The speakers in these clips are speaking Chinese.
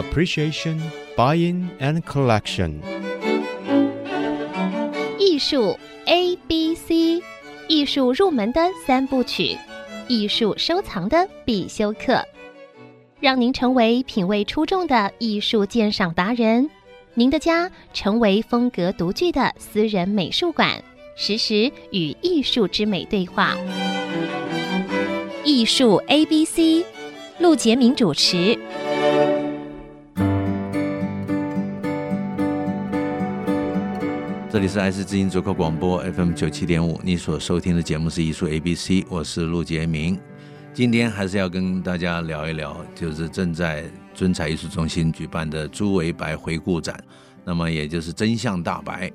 appreciation, buying, and collection. 艺术 A B C，艺术入门的三部曲，艺术收藏的必修课，让您成为品味出众的艺术鉴赏达人。您的家成为风格独具的私人美术馆，实时与艺术之美对话。艺术 A B C，陆杰明主持。这里是爱思之音主客广播 FM 九七点五，你所收听的节目是艺术 A B C，我是陆杰明。今天还是要跟大家聊一聊，就是正在尊彩艺术中心举办的朱维白回顾展，那么也就是真相大白。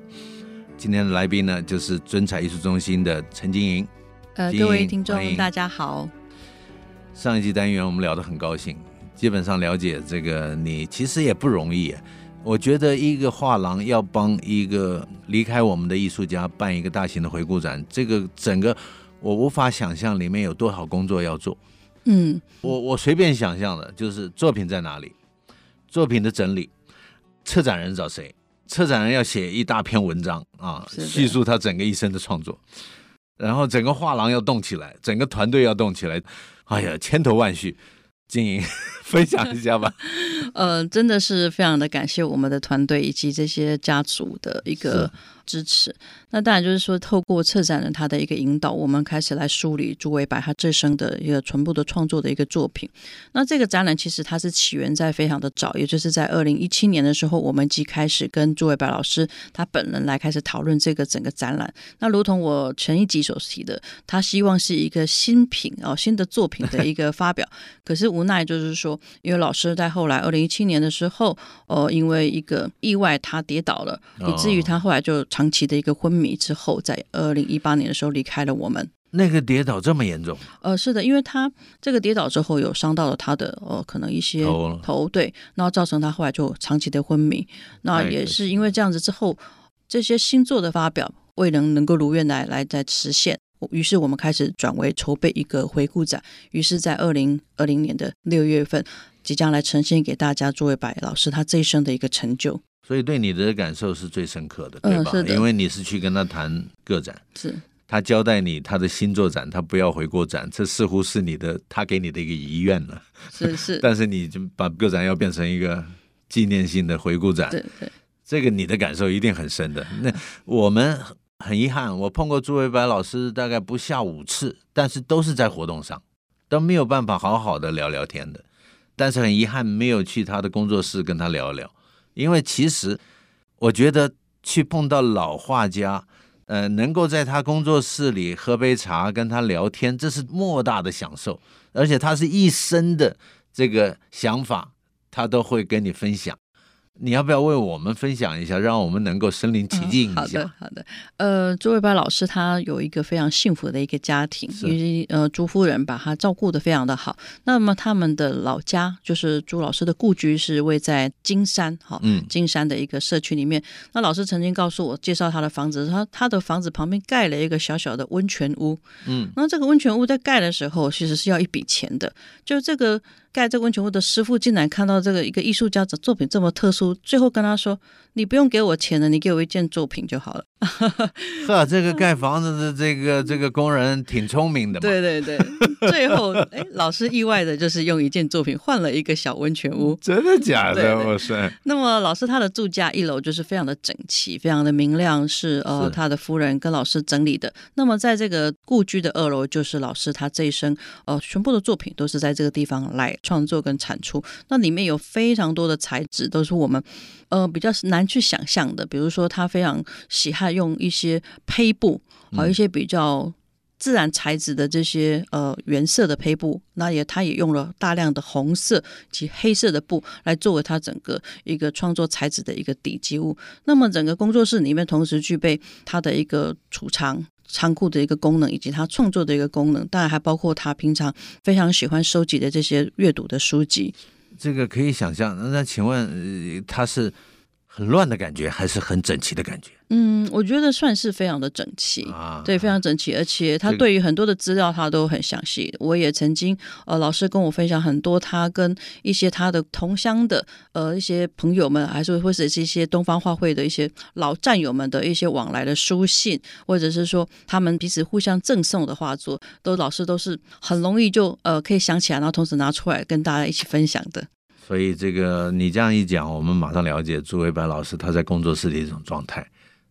今天的来宾呢，就是尊彩艺术中心的陈晶莹。呃，各位听众大家好。上一集单元我们聊得很高兴，基本上了解这个你其实也不容易。我觉得一个画廊要帮一个离开我们的艺术家办一个大型的回顾展，这个整个。我无法想象里面有多少工作要做，嗯，我我随便想象的，就是作品在哪里，作品的整理，策展人找谁？策展人要写一大篇文章啊，叙述他整个一生的创作，然后整个画廊要动起来，整个团队要动起来，哎呀，千头万绪。晶莹，分享一下吧。呃，真的是非常的感谢我们的团队以及这些家族的一个支持。那当然就是说，透过策展人他的一个引导，我们开始来梳理朱维白他这生的一个全部的创作的一个作品。那这个展览其实它是起源在非常的早，也就是在二零一七年的时候，我们即开始跟朱维白老师他本人来开始讨论这个整个展览。那如同我前一集所提的，他希望是一个新品哦，新的作品的一个发表。可是无奈就是说，因为老师在后来二零一七年的时候，呃，因为一个意外他跌倒了，以至于他后来就长期的一个昏迷，之后在二零一八年的时候离开了我们。那个跌倒这么严重？呃，是的，因为他这个跌倒之后有伤到了他的呃，可能一些头，头对，然后造成他后来就长期的昏迷。那也是因为这样子之后，这些星座的发表未能能够如愿来来再实现。于是我们开始转为筹备一个回顾展，于是，在二零二零年的六月份，即将来呈现给大家作为白老师他这一生的一个成就。所以对你的感受是最深刻的，对吧？嗯、因为你是去跟他谈个展，是他交代你他的新作展，他不要回顾展，这似乎是你的他给你的一个遗愿了。是是，但是你就把个展要变成一个纪念性的回顾展，对对，这个你的感受一定很深的。那我们。很遗憾，我碰过朱维白老师大概不下五次，但是都是在活动上，都没有办法好好的聊聊天的。但是很遗憾，没有去他的工作室跟他聊聊，因为其实我觉得去碰到老画家，呃，能够在他工作室里喝杯茶跟他聊天，这是莫大的享受，而且他是一生的这个想法，他都会跟你分享。你要不要为我们分享一下，让我们能够身临其境一下？嗯、好的，好的。呃，朱伟白老师他有一个非常幸福的一个家庭，因为呃朱夫人把他照顾的非常的好。那么他们的老家就是朱老师的故居是位在金山，哈、哦，嗯，金山的一个社区里面。那老师曾经告诉我介绍他的房子，他他的房子旁边盖了一个小小的温泉屋，嗯，那这个温泉屋在盖的时候其实是要一笔钱的，就这个。盖这个温泉屋的师傅竟然看到这个一个艺术家的作品这么特殊，最后跟他说：“你不用给我钱了，你给我一件作品就好了。”呵，这个盖房子的这个这个工人挺聪明的嘛。对对对，最后哎，老师意外的就是用一件作品换了一个小温泉屋。真的假的？哇塞！那么老师他的住家一楼就是非常的整齐，非常的明亮，是呃是他的夫人跟老师整理的。那么在这个故居的二楼，就是老师他这一生呃全部的作品都是在这个地方来创作跟产出。那里面有非常多的材质，都是我们呃比较难去想象的，比如说他非常喜爱。用一些胚布，还有一些比较自然材质的这些呃原色的胚布，那也他也用了大量的红色及黑色的布来作为他整个一个创作材质的一个底基物。那么整个工作室里面同时具备他的一个储藏仓库的一个功能，以及他创作的一个功能，当然还包括他平常非常喜欢收集的这些阅读的书籍。这个可以想象。那请问他是？很乱的感觉，还是很整齐的感觉？嗯，我觉得算是非常的整齐，啊、对，非常整齐，而且他对于很多的资料他都很详细。这个、我也曾经呃，老师跟我分享很多他跟一些他的同乡的呃一些朋友们，还是或者是一些东方画会的一些老战友们的一些往来的书信，或者是说他们彼此互相赠送的画作，都老师都是很容易就呃可以想起来，然后同时拿出来跟大家一起分享的。所以这个你这样一讲，我们马上了解朱维白老师他在工作室的一种状态。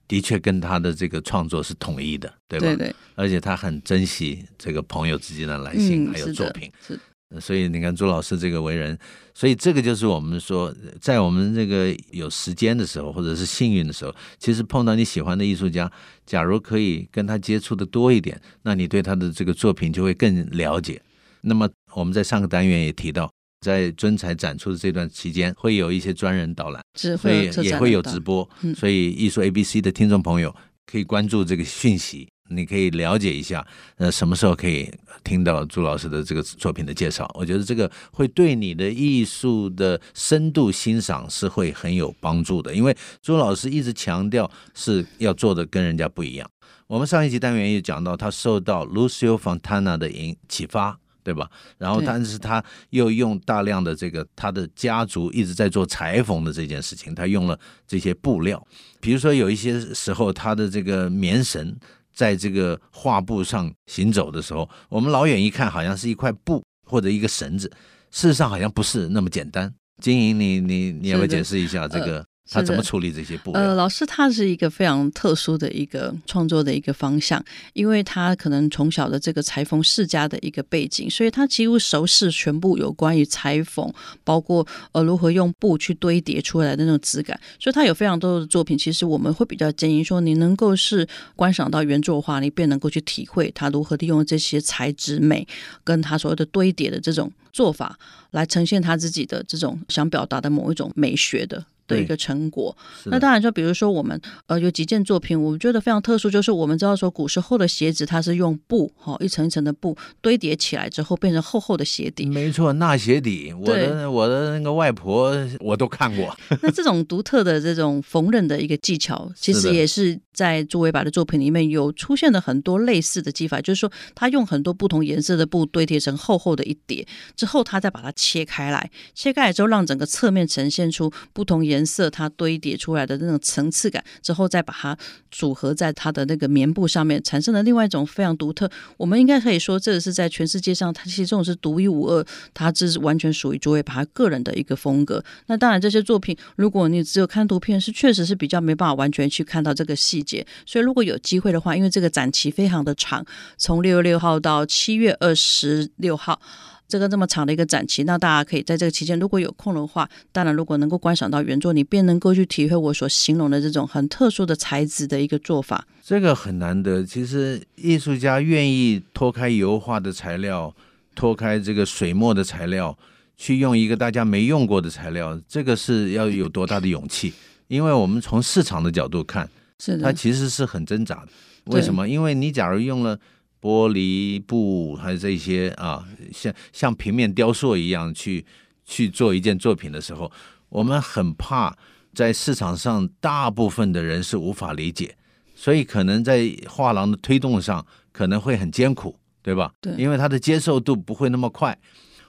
的确跟他的这个创作是统一的，对吧？对对。而且他很珍惜这个朋友之间的来信，嗯、还有作品。是。所以你看朱老师这个为人，所以这个就是我们说，在我们这个有时间的时候，或者是幸运的时候，其实碰到你喜欢的艺术家，假如可以跟他接触的多一点，那你对他的这个作品就会更了解。那么我们在上个单元也提到。在尊才展出的这段期间，会有一些专人导览，所以也会有直播。嗯、所以艺术 ABC 的听众朋友可以关注这个讯息，你可以了解一下，呃，什么时候可以听到朱老师的这个作品的介绍。我觉得这个会对你的艺术的深度欣赏是会很有帮助的，因为朱老师一直强调是要做的跟人家不一样。我们上一集单元也讲到，他受到 Lucio Fontana 的引启发。对吧？然后，但是他又用大量的这个他的家族一直在做裁缝的这件事情，他用了这些布料，比如说有一些时候他的这个棉绳在这个画布上行走的时候，我们老远一看好像是一块布或者一个绳子，事实上好像不是那么简单。金莹，你你你要不要解释一下这个？他怎么处理这些布料？呃，老师他是一个非常特殊的一个创作的一个方向，因为他可能从小的这个裁缝世家的一个背景，所以他几乎熟识全部有关于裁缝，包括呃如何用布去堆叠出来的那种质感。所以他有非常多的作品，其实我们会比较建议说，你能够是观赏到原作画，你便能够去体会他如何利用这些材质美，跟他所谓的堆叠的这种做法，来呈现他自己的这种想表达的某一种美学的。的一个成果，那当然就，比如说我们呃有几件作品，我们觉得非常特殊，就是我们知道说古时候的鞋子，它是用布哈一层一层的布堆叠起来之后变成厚厚的鞋底。没错，纳鞋底，我的我的那个外婆我都看过。那这种独特的这种缝纫的一个技巧，其实也是在朱维白的作品里面有出现了很多类似的技法，就是说他用很多不同颜色的布堆叠成厚厚的一叠之后，他再把它切开来，切开来之后让整个侧面呈现出不同颜。色它堆叠出来的那种层次感，之后再把它组合在它的那个棉布上面，产生了另外一种非常独特。我们应该可以说，这个是在全世界上，它其实这种是独一无二，它这是完全属于朱维白个人的一个风格。那当然，这些作品如果你只有看图片，是确实是比较没办法完全去看到这个细节。所以，如果有机会的话，因为这个展期非常的长，从六月六号到七月二十六号。这个这么长的一个展期，那大家可以在这个期间，如果有空的话，当然如果能够观赏到原作，你便能够去体会我所形容的这种很特殊的材质的一个做法。这个很难得，其实艺术家愿意脱开油画的材料，脱开这个水墨的材料，去用一个大家没用过的材料，这个是要有多大的勇气？因为我们从市场的角度看，是的，它其实是很挣扎的。为什么？因为你假如用了。玻璃布还有这些啊，像像平面雕塑一样去去做一件作品的时候，我们很怕在市场上大部分的人是无法理解，所以可能在画廊的推动上可能会很艰苦，对吧？对，因为它的接受度不会那么快。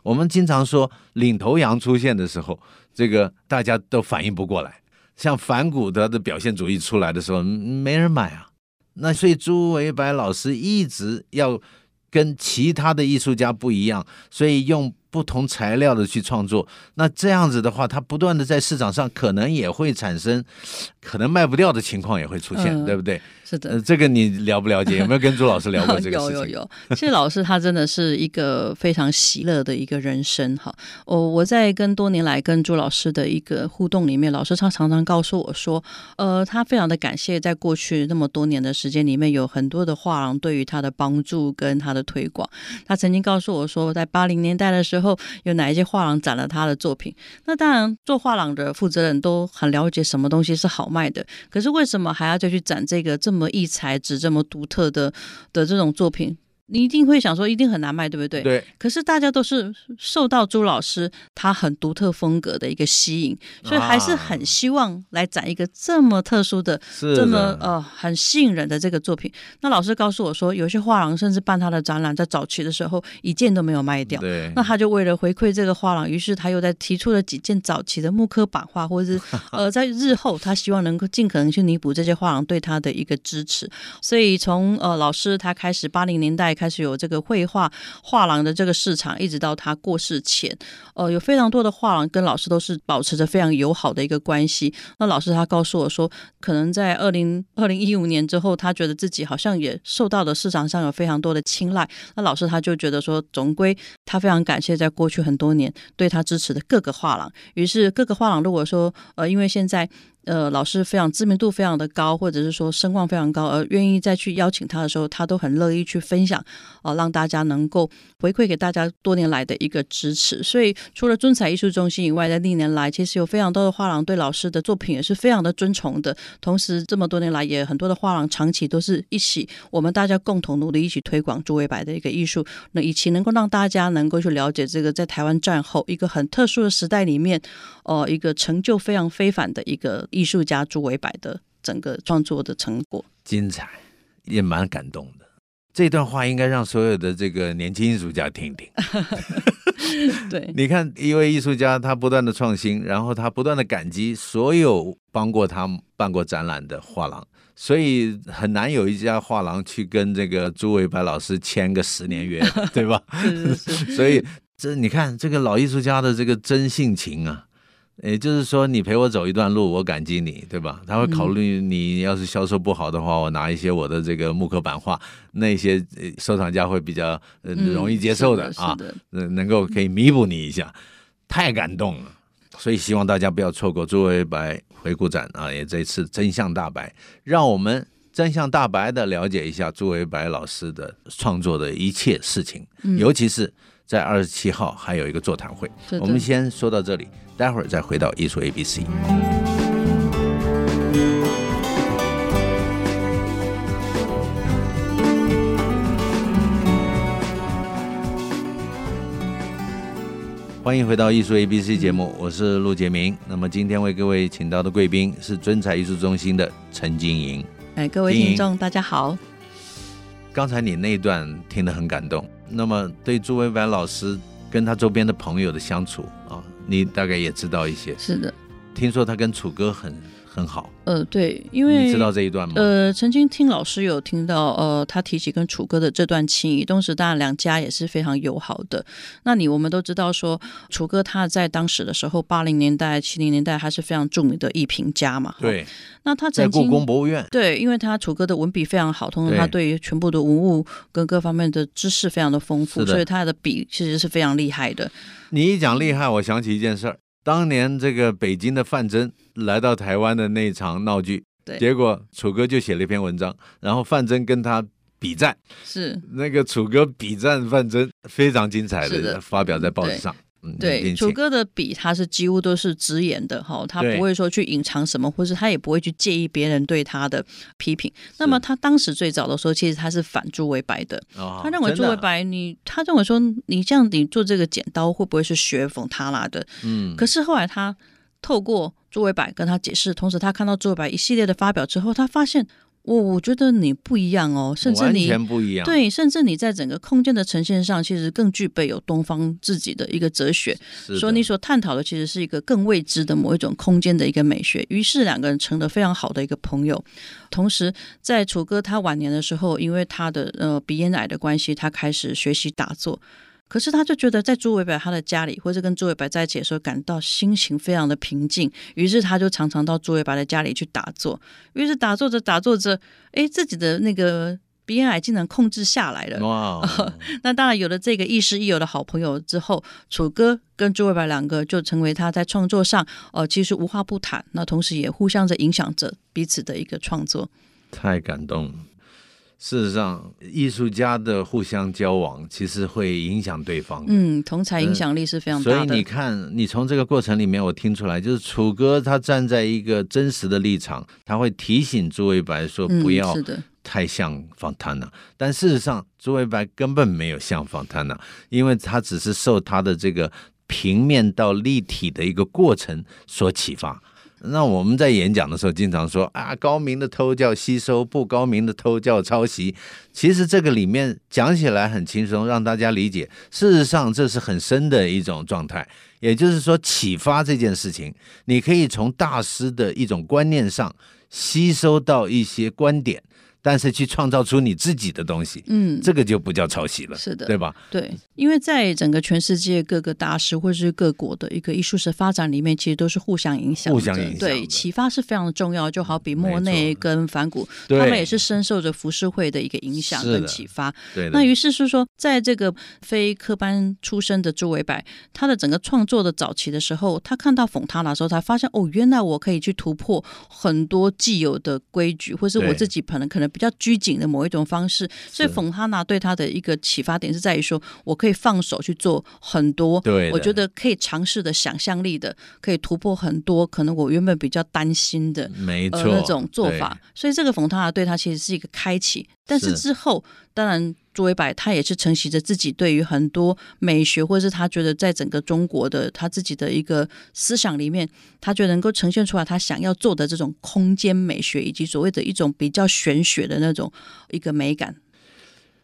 我们经常说领头羊出现的时候，这个大家都反应不过来。像反骨的的表现主义出来的时候，没人买啊。那所以朱维白老师一直要跟其他的艺术家不一样，所以用不同材料的去创作。那这样子的话，他不断的在市场上可能也会产生可能卖不掉的情况也会出现，嗯、对不对？是的，呃，这个你了不了解？有没有跟朱老师聊过 这个事情？有有有。其实老师他真的是一个非常喜乐的一个人生哈。我我在跟多年来跟朱老师的一个互动里面，老师他常常告诉我说，呃，他非常的感谢在过去那么多年的时间里面，有很多的画廊对于他的帮助跟他的推广。他曾经告诉我说，在八零年代的时候，有哪一些画廊展了他的作品。那当然，做画廊的负责人都很了解什么东西是好卖的，可是为什么还要再去展这个这这么异材质、这么独特的的这种作品，你一定会想说，一定很难卖，对不对？对。可是大家都是受到朱老师他很独特风格的一个吸引，所以还是很希望来展一个这么特殊的、这么呃很吸引人的这个作品。那老师告诉我说，有些画廊甚至办他的展览，在早期的时候一件都没有卖掉。对。那他就为了回馈这个画廊，于是他又在提出了几件早期的木刻版画，或者是 呃在日后他希望能够尽可能去弥补这些画廊对他的一个支持。所以从呃老师他开始八零年代。开始有这个绘画画廊的这个市场，一直到他过世前，呃，有非常多的画廊跟老师都是保持着非常友好的一个关系。那老师他告诉我说，可能在二零二零一五年之后，他觉得自己好像也受到了市场上有非常多的青睐。那老师他就觉得说，总归他非常感谢在过去很多年对他支持的各个画廊。于是各个画廊如果说，呃，因为现在。呃，老师非常知名度非常的高，或者是说声望非常高，而愿意再去邀请他的时候，他都很乐意去分享，啊、呃，让大家能够回馈给大家多年来的一个支持。所以，除了尊彩艺术中心以外，在历年来，其实有非常多的画廊对老师的作品也是非常的尊崇的。同时，这么多年来，也很多的画廊长期都是一起，我们大家共同努力，一起推广朱维白的一个艺术，那以期能够让大家能够去了解这个在台湾战后一个很特殊的时代里面，哦、呃，一个成就非常非凡的一个。艺术家朱维柏的整个创作的成果精彩，也蛮感动的。这段话应该让所有的这个年轻艺术家听听。对，你看一位艺术家，他不断的创新，然后他不断的感激所有帮过他办过展览的画廊，所以很难有一家画廊去跟这个朱维白老师签个十年约，对吧？是是是。所以这你看这个老艺术家的这个真性情啊。也就是说，你陪我走一段路，我感激你，对吧？他会考虑你要是销售不好的话，我拿一些我的这个木刻版画，那些收藏家会比较容易接受的啊，能够可以弥补你一下，太感动了。所以希望大家不要错过朱维白回顾展啊，也这次真相大白，让我们真相大白的了解一下朱维白老师的创作的一切事情，尤其是在二十七号还有一个座谈会，我们先说到这里。待会儿再回到艺术 A B C。欢迎回到艺术 A B C 节目，我是陆杰明。那么今天为各位请到的贵宾是尊彩艺术中心的陈金莹。哎，各位听众大家好。刚才你那一段听得很感动。那么对朱维凡老师跟他周边的朋友的相处啊。你大概也知道一些，是的。听说他跟楚歌很很好，呃，对，因为你知道这一段吗？呃，曾经听老师有听到，呃，他提起跟楚歌的这段情谊，当时当然两家也是非常友好的。那你我们都知道说，楚歌他在当时的时候，八零年代、七零年代，他是非常著名的艺评家嘛。对。那他曾经在故宫博物院，对，因为他楚歌的文笔非常好，同时他对于全部的文物跟各方面的知识非常的丰富，所以他的笔其实是非常厉害的。你一讲厉害，我想起一件事儿。当年这个北京的范增来到台湾的那场闹剧，对，结果楚歌就写了一篇文章，然后范增跟他比战，是。那个楚歌比战范增，非常精彩的，的。发表在报纸上。对，楚哥的笔，他是几乎都是直言的哈，他不会说去隐藏什么，或是他也不会去介意别人对他的批评。那么他当时最早的时候，其实他是反朱维白的，哦、他认为朱维白你，他认为说你这样你做这个剪刀会不会是学讽他拉的？嗯，可是后来他透过朱维柏跟他解释，同时他看到朱维白一系列的发表之后，他发现。我我觉得你不一样哦，甚至你完全不一样。对，甚至你在整个空间的呈现上，其实更具备有东方自己的一个哲学。所以你所探讨的其实是一个更未知的某一种空间的一个美学。于是两个人成了非常好的一个朋友。同时，在楚歌他晚年的时候，因为他的呃鼻咽癌的关系，他开始学习打坐。可是他就觉得在朱伟柏他的家里，或者跟朱伟柏在一起的时候，感到心情非常的平静。于是他就常常到朱伟柏的家里去打坐。于是打坐着打坐着，哎，自己的那个鼻咽癌竟然控制下来了。哇、wow. 呃！那当然有了这个亦师亦友的好朋友之后，楚歌跟朱伟白两个就成为他在创作上，呃，其实无话不谈。那同时也互相着影响着彼此的一个创作。太感动了。事实上，艺术家的互相交往其实会影响对方。嗯，同才影响力是非常大的。所以你看，你从这个过程里面，我听出来，就是楚歌他站在一个真实的立场，他会提醒朱维白说不要太像方塔纳。但事实上，朱维白根本没有像方塔纳，因为他只是受他的这个平面到立体的一个过程所启发。那我们在演讲的时候，经常说啊，高明的偷叫吸收，不高明的偷叫抄袭。其实这个里面讲起来很轻松，让大家理解。事实上，这是很深的一种状态。也就是说，启发这件事情，你可以从大师的一种观念上吸收到一些观点。但是去创造出你自己的东西，嗯，这个就不叫抄袭了，是的，对吧？对，因为在整个全世界各个大师或者是各国的一个艺术史发展里面，其实都是互相影响，互相影响。对，启发是非常的重要。就好比莫内跟梵谷，他们也是深受着浮世绘的一个影响跟启发。对，那于是是说，在这个非科班出身的朱维柏，他的整个创作的早期的时候，他看到冯塔纳的时候，他发现哦，原来我可以去突破很多既有的规矩，或是我自己可能可能。比较拘谨的某一种方式，所以冯哈纳对他的一个启发点是在于说，我可以放手去做很多，对，我觉得可以尝试的想象力的，可以突破很多可能我原本比较担心的，没错，呃、那种做法。所以这个冯哈纳对他其实是一个开启，但是之后当然。朱维柏他也是承袭着自己对于很多美学，或者是他觉得在整个中国的他自己的一个思想里面，他觉得能够呈现出来他想要做的这种空间美学，以及所谓的一种比较玄学的那种一个美感，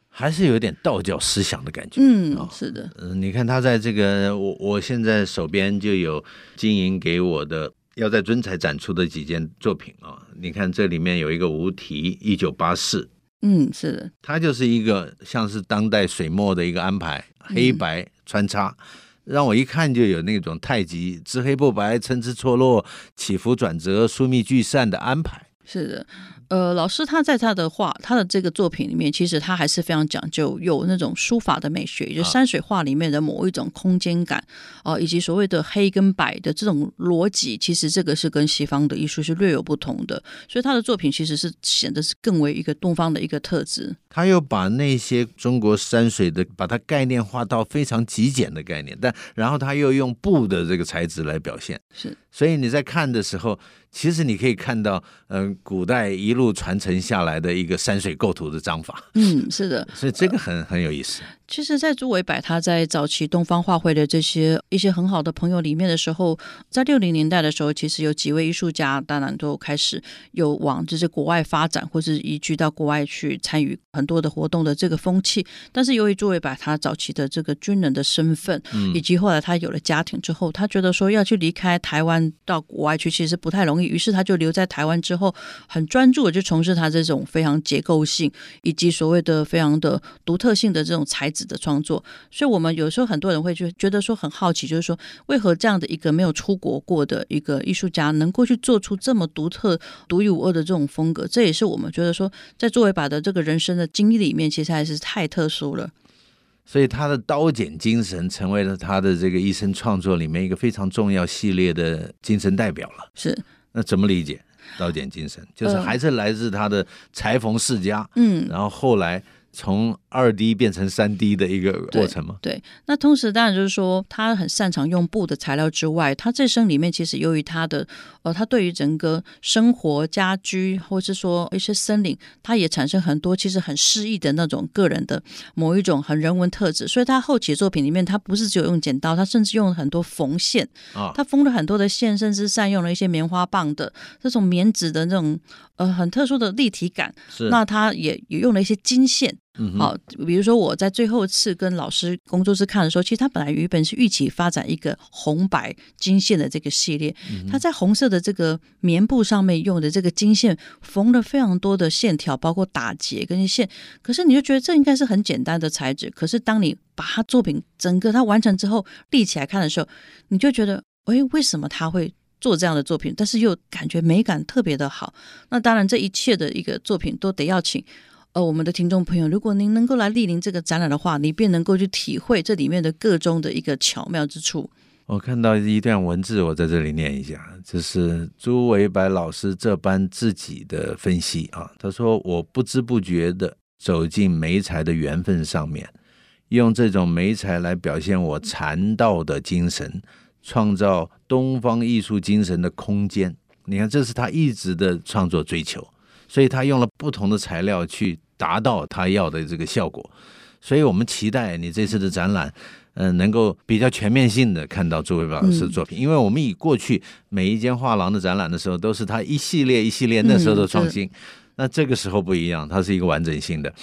还是有点道教思想的感觉。嗯，是的。嗯，你看他在这个我我现在手边就有金银给我的要在尊彩展出的几件作品啊，你看这里面有一个无题一九八四。嗯，是的，它就是一个像是当代水墨的一个安排，黑白穿插，嗯、让我一看就有那种太极知黑不白，参差错落，起伏转折，疏密聚散的安排。是的。呃，老师他在他的画，他的这个作品里面，其实他还是非常讲究有那种书法的美学，也就是山水画里面的某一种空间感，哦、呃，以及所谓的黑跟白的这种逻辑，其实这个是跟西方的艺术是略有不同的，所以他的作品其实是显得是更为一个东方的一个特质。他又把那些中国山水的，把它概念化到非常极简的概念，但然后他又用布的这个材质来表现，是，所以你在看的时候。其实你可以看到，嗯、呃，古代一路传承下来的一个山水构图的章法。嗯，是的，所以这个很、呃、很有意思。其实，在朱维柏他在早期东方画会的这些一些很好的朋友里面的时候，在六零年代的时候，其实有几位艺术家，当然都开始有往就是国外发展，或是移居到国外去参与很多的活动的这个风气。但是，由于朱维柏他早期的这个军人的身份，嗯，以及后来他有了家庭之后，他觉得说要去离开台湾到国外去，其实不太容易。于是，他就留在台湾之后，很专注的去从事他这种非常结构性以及所谓的非常的独特性的这种材质。的创作，所以我们有时候很多人会觉觉得说很好奇，就是说为何这样的一个没有出国过的一个艺术家，能够去做出这么独特、独一无二的这种风格？这也是我们觉得说，在作为把的这个人生的经历里面，其实还是太特殊了。所以他的刀剪精神成为了他的这个一生创作里面一个非常重要系列的精神代表了。是，那怎么理解刀剪精神？就是还是来自他的裁缝世家，嗯，然后后来。从二 D 变成三 D 的一个过程吗？对，对，那同时当然就是说，他很擅长用布的材料之外，他这生里面其实由于他的呃，他对于整个生活家居，或是说一些森林，他也产生很多其实很诗意的那种个人的某一种很人文特质。所以他后期的作品里面，他不是只有用剪刀，他甚至用了很多缝线啊，他缝了很多的线，甚至善用了一些棉花棒的这种棉质的那种呃很特殊的立体感。是，那他也也用了一些金线。嗯、好，比如说我在最后一次跟老师工作室看的时候，其实他本来原本是预期发展一个红白金线的这个系列，他在红色的这个棉布上面用的这个金线缝了非常多的线条，包括打结跟线。可是你就觉得这应该是很简单的材质，可是当你把他作品整个他完成之后立起来看的时候，你就觉得，哎，为什么他会做这样的作品？但是又感觉美感特别的好。那当然，这一切的一个作品都得要请。呃，我们的听众朋友，如果您能够来莅临这个展览的话，你便能够去体会这里面的各种的一个巧妙之处。我看到一段文字，我在这里念一下，这是朱维白老师这般自己的分析啊。他说：“我不知不觉的走进梅材的缘分上面，用这种梅材来表现我禅道的精神，创造东方艺术精神的空间。你看，这是他一直的创作追求，所以他用了不同的材料去达到他要的这个效果。所以我们期待你这次的展览，嗯、呃，能够比较全面性的看到朱维白老师的作品，嗯、因为我们以过去每一间画廊的展览的时候，都是他一系列一系列那时候的创新，嗯、那这个时候不一样，它是一个完整性的。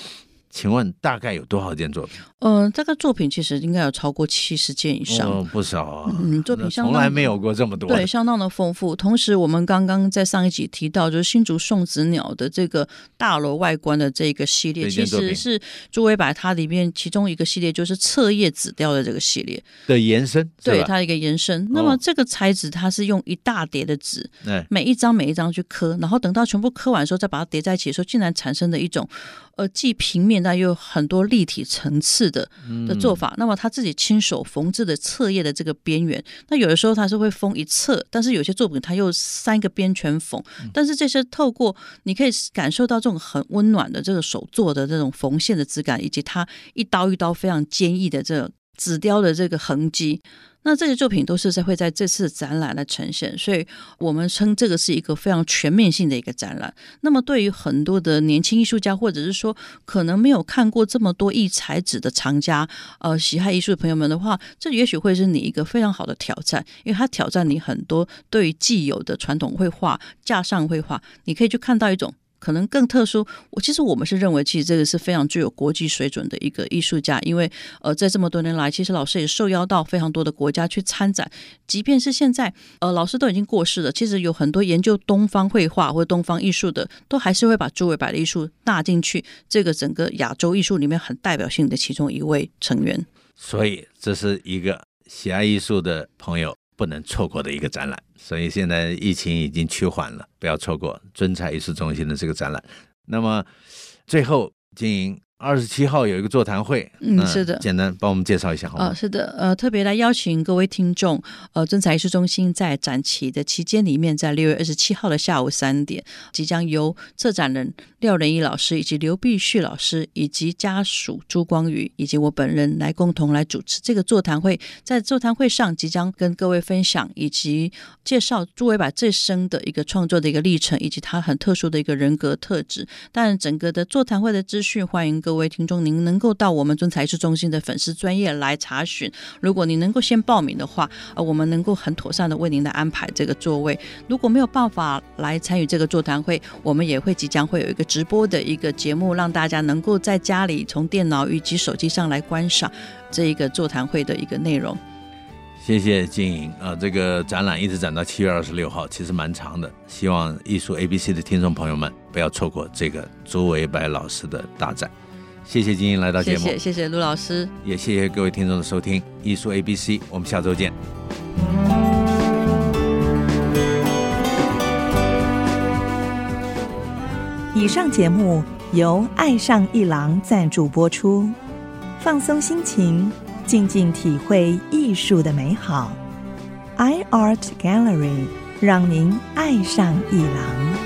请问大概有多少件作品？嗯、呃，这个作品其实应该有超过七十件以上，哦，不少啊。嗯，作品从来没有过这么多，对，相当的丰富。同时，我们刚刚在上一集提到，就是新竹送子鸟的这个大楼外观的这个系列，其实是朱伟把它里面其中一个系列，就是侧叶纸雕的这个系列的延伸，对，它一个延伸。那么这个材质它是用一大叠的纸，哦、每一张每一张去刻，然后等到全部刻完的时候，再把它叠在一起的时候，竟然产生的一种。呃，既平面但又有很多立体层次的的做法。嗯、那么他自己亲手缝制的侧页的这个边缘，那有的时候他是会缝一侧，但是有些作品他又三个边全缝。但是这些透过你可以感受到这种很温暖的这个手做的这种缝线的质感，以及它一刀一刀非常坚毅的这个纸雕的这个痕迹。那这些作品都是在会在这次展览来呈现，所以我们称这个是一个非常全面性的一个展览。那么对于很多的年轻艺术家，或者是说可能没有看过这么多异材质的藏家，呃，喜爱艺术的朋友们的话，这也许会是你一个非常好的挑战，因为它挑战你很多对于既有的传统绘画、架上绘画，你可以去看到一种。可能更特殊，我其实我们是认为，其实这个是非常具有国际水准的一个艺术家，因为呃，在这么多年来，其实老师也受邀到非常多的国家去参展，即便是现在呃，老师都已经过世了，其实有很多研究东方绘画或东方艺术的，都还是会把朱维白的艺术纳进去这个整个亚洲艺术里面很代表性的其中一位成员。所以这是一个喜爱艺术的朋友不能错过的一个展览。所以现在疫情已经趋缓了，不要错过尊彩艺术中心的这个展览。那么最后，经营。二十七号有一个座谈会，嗯，是的，简单帮我们介绍一下好吗？啊，是的，呃，特别来邀请各位听众，呃，尊彩艺术中心在展期的期间里面，在六月二十七号的下午三点，即将由策展人廖仁义老师以及刘必旭老师以及家属朱光宇以及我本人来共同来主持这个座谈会。在座谈会上，即将跟各位分享以及介绍朱维把这生的一个创作的一个历程，以及他很特殊的一个人格特质。但整个的座谈会的资讯，欢迎。各位听众，您能够到我们尊财艺术中心的粉丝专业来查询。如果你能够先报名的话，呃，我们能够很妥善的为您来安排这个座位。如果没有办法来参与这个座谈会，我们也会即将会有一个直播的一个节目，让大家能够在家里从电脑以及手机上来观赏这一个座谈会的一个内容。谢谢金莹啊，这个展览一直展到七月二十六号，其实蛮长的。希望艺术 ABC 的听众朋友们不要错过这个朱维白老师的大展。谢谢金英来到节目，谢谢谢谢陆老师，也谢谢各位听众的收听。艺术 A B C，我们下周见。以上节目由爱上一郎赞助播出，放松心情，静静体会艺术的美好。iArt Gallery 让您爱上艺廊。